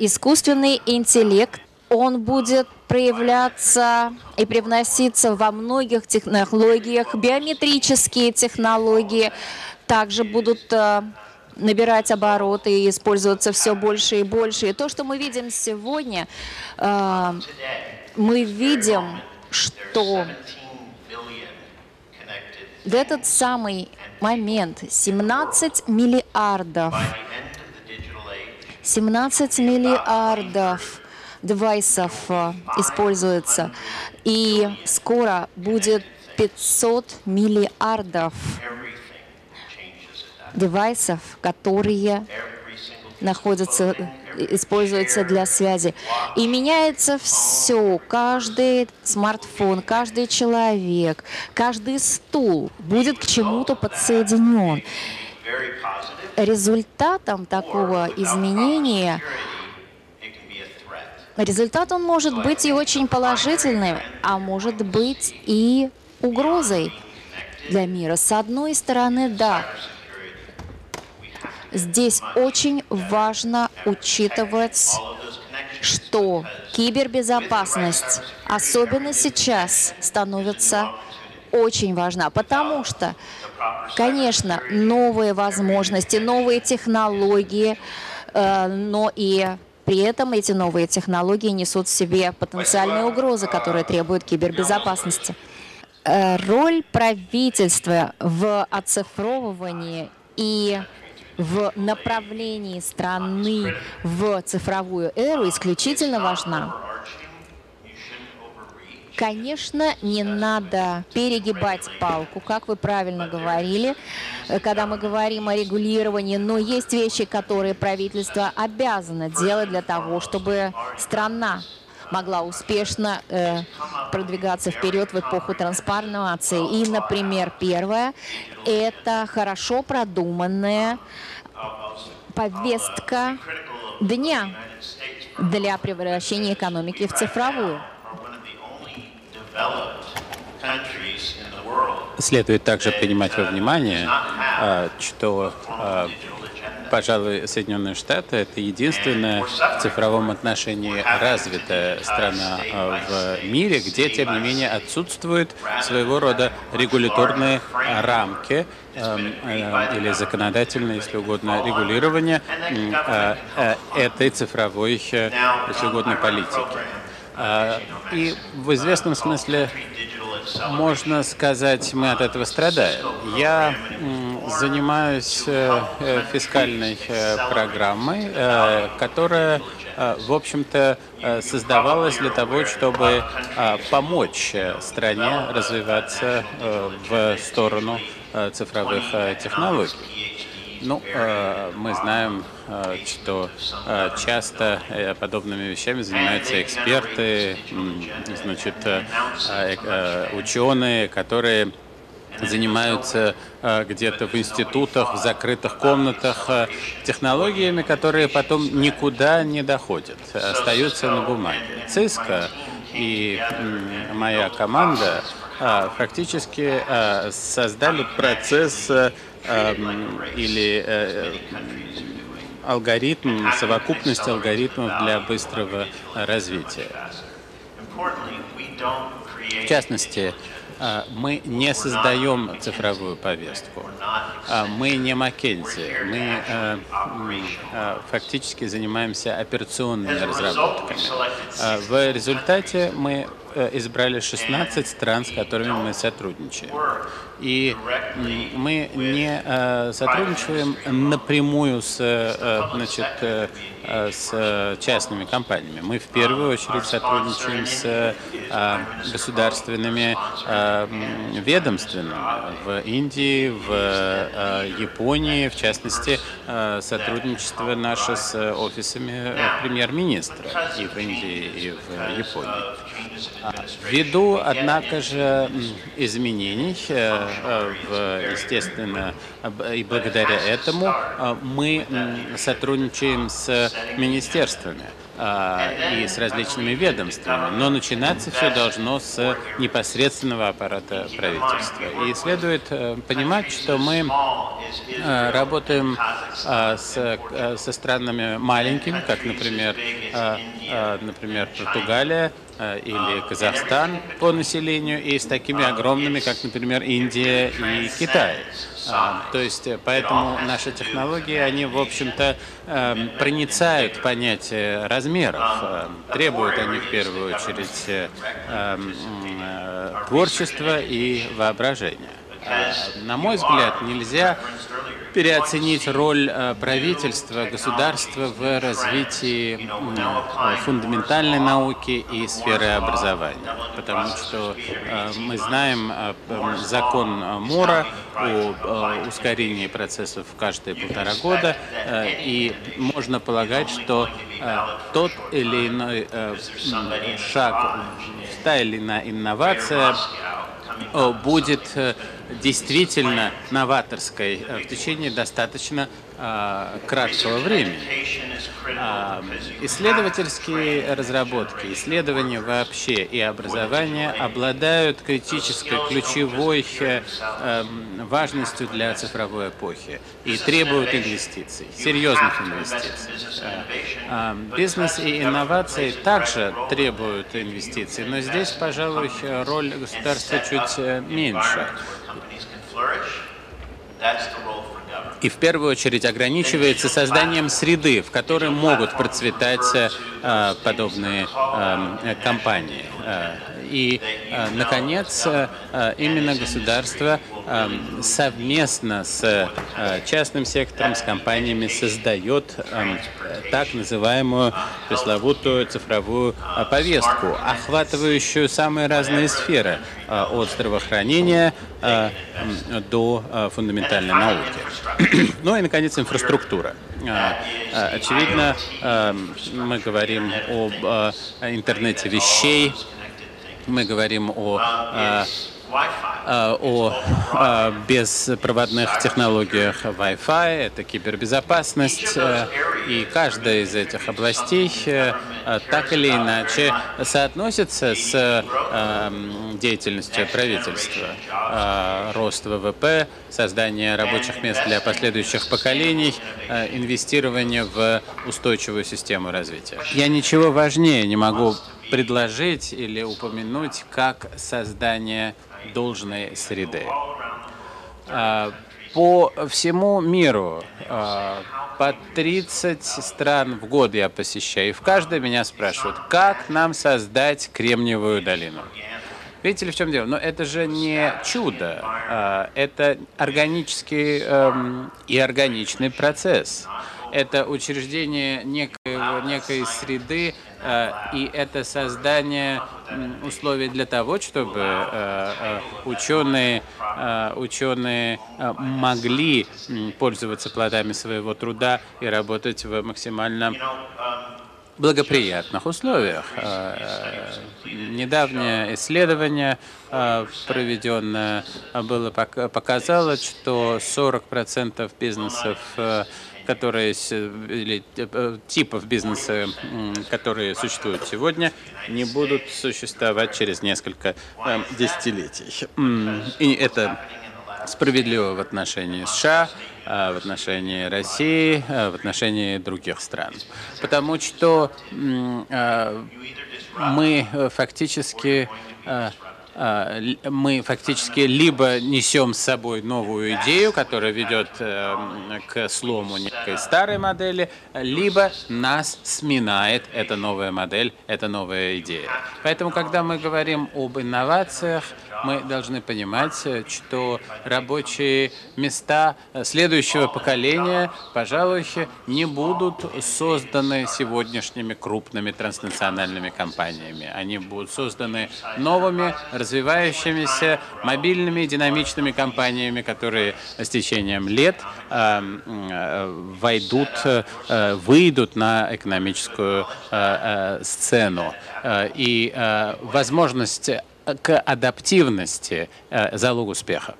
искусственный интеллект, он будет проявляться и привноситься во многих технологиях, биометрические технологии также будут э, набирать обороты и использоваться все больше и больше. И то, что мы видим сегодня, э, мы видим, что в этот самый момент 17 миллиардов 17 миллиардов девайсов э, используется. И скоро будет 500 миллиардов девайсов, которые находятся, используются для связи. И меняется все. Каждый смартфон, каждый человек, каждый стул будет к чему-то подсоединен. Результатом такого изменения результат он может быть и очень положительным, а может быть и угрозой для мира. С одной стороны, да, Здесь очень важно учитывать, что кибербезопасность, особенно сейчас, становится очень важна, потому что, конечно, новые возможности, новые технологии, э, но и при этом эти новые технологии несут в себе потенциальные угрозы, которые требуют кибербезопасности. Э, роль правительства в оцифровывании и в направлении страны в цифровую эру исключительно важна. Конечно, не надо перегибать палку, как вы правильно говорили, э, когда мы говорим о регулировании, но есть вещи, которые правительство обязано делать для того, чтобы страна могла успешно э, продвигаться вперед в эпоху трансформации. И, например, первое – это хорошо продуманная повестка дня для превращения экономики в цифровую. Следует также принимать во внимание, а, что а, пожалуй, Соединенные Штаты — это единственная в цифровом отношении развитая страна э, в мире, где, тем не менее, отсутствуют своего рода регуляторные рамки э, или законодательное, если угодно, регулирование э, этой цифровой, если угодно, политики. И в известном смысле можно сказать, мы от этого страдаем. Я занимаюсь э, э, фискальной э, программой, которая, в общем-то, создавалась для того, чтобы помочь стране развиваться в сторону цифровых технологий. Ну, мы знаем, что часто подобными вещами занимаются эксперты, значит, ученые, которые занимаются э, где-то в институтах, в закрытых комнатах э, технологиями, которые потом никуда не доходят, остаются на бумаге. ЦИСКО и моя команда э, фактически создали процесс или алгоритм, совокупность алгоритмов для быстрого развития. В частности, а, мы не создаем цифровую повестку. А, мы не Маккензи. Мы а, фактически занимаемся операционными разработками. В результате мы э, избрали 16 стран, с которыми мы сотрудничаем. И мы не э, сотрудничаем напрямую с, э, значит, э, с частными компаниями. Мы в первую очередь сотрудничаем с государственными ведомствами в Индии, в Японии, в частности, сотрудничество наше с офисами премьер-министра и в Индии, и в Японии. Ввиду, однако же, изменений, в, естественно, и благодаря этому мы сотрудничаем с министерствами. А, и с различными ведомствами. Но начинаться все должно с непосредственного аппарата правительства. И следует э, понимать, что мы э, работаем э, с, со странами маленькими, как, например, например, Португалия, или Казахстан по населению, и с такими огромными, как, например, Индия и Китай. А, то есть, э, поэтому наши технологии, они, в общем-то, эм, проницают понятие размеров. Требуют они, в первую очередь, э, эм, э, творчества и воображения. На мой взгляд, нельзя переоценить роль э, правительства, государства в развитии э, фундаментальной науки и сферы образования. Потому что э, мы знаем закон Мора о ускорении процессов каждые полтора года, и можно полагать, что тот или иной шаг, та или иная инновация будет действительно новаторской э, в течение достаточно а, краткого времени. А, исследовательские разработки, исследования вообще и образование обладают критической, ключевой эм, важностью для цифровой эпохи и требуют инвестиций, серьезных инвестиций. А, бизнес и инновации также требуют инвестиций, но здесь, пожалуй, роль государства чуть меньше. И в первую очередь ограничивается созданием среды, в которой могут процветать э, подобные э, компании. И, э, наконец, э, именно государство совместно с частным сектором, с компаниями создает так называемую пресловутую цифровую повестку, охватывающую самые разные сферы от здравоохранения до фундаментальной науки. Ну и, наконец, инфраструктура. Очевидно, мы говорим об интернете вещей, мы говорим о э, э, о э, беспроводных технологиях Wi-Fi, это кибербезопасность, и каждая из этих областей так или иначе соотносится с деятельностью правительства. Рост ВВП, создание рабочих мест для последующих поколений, инвестирование в устойчивую систему развития. Я ничего важнее не могу предложить или упомянуть как создание должной среды. А, по всему миру а, по 30 стран в год я посещаю, и в каждой меня спрашивают, как нам создать Кремниевую долину. Видите ли, в чем дело? Но это же не чудо, а, это органический эм, и органичный процесс. Это учреждение некой, некой среды, Э, и это создание условий для того, чтобы э, э, ученые, ученые могли пользоваться плодами своего труда и работать в максимально благоприятных условиях. Недавнее исследование, проведенное, было, показало, что 40% бизнесов которые, или э, типов бизнеса, которые существуют сегодня, не будут существовать через несколько э, десятилетий. И это справедливо в отношении США, э, в отношении России, в отношении других стран. Потому что мы фактически а, мы фактически либо несем с собой новую идею, которая ведет э, к слому некой старой модели, либо нас сминает эта новая модель, эта новая идея. Поэтому, когда мы говорим об инновациях, мы должны понимать, что рабочие места следующего поколения, пожалуй, не будут созданы сегодняшними крупными транснациональными компаниями. Они будут созданы новыми, развивающимися мобильными динамичными компаниями, которые с течением лет войдут, выйдут на экономическую сцену. И возможность к адаптивности – залог успеха.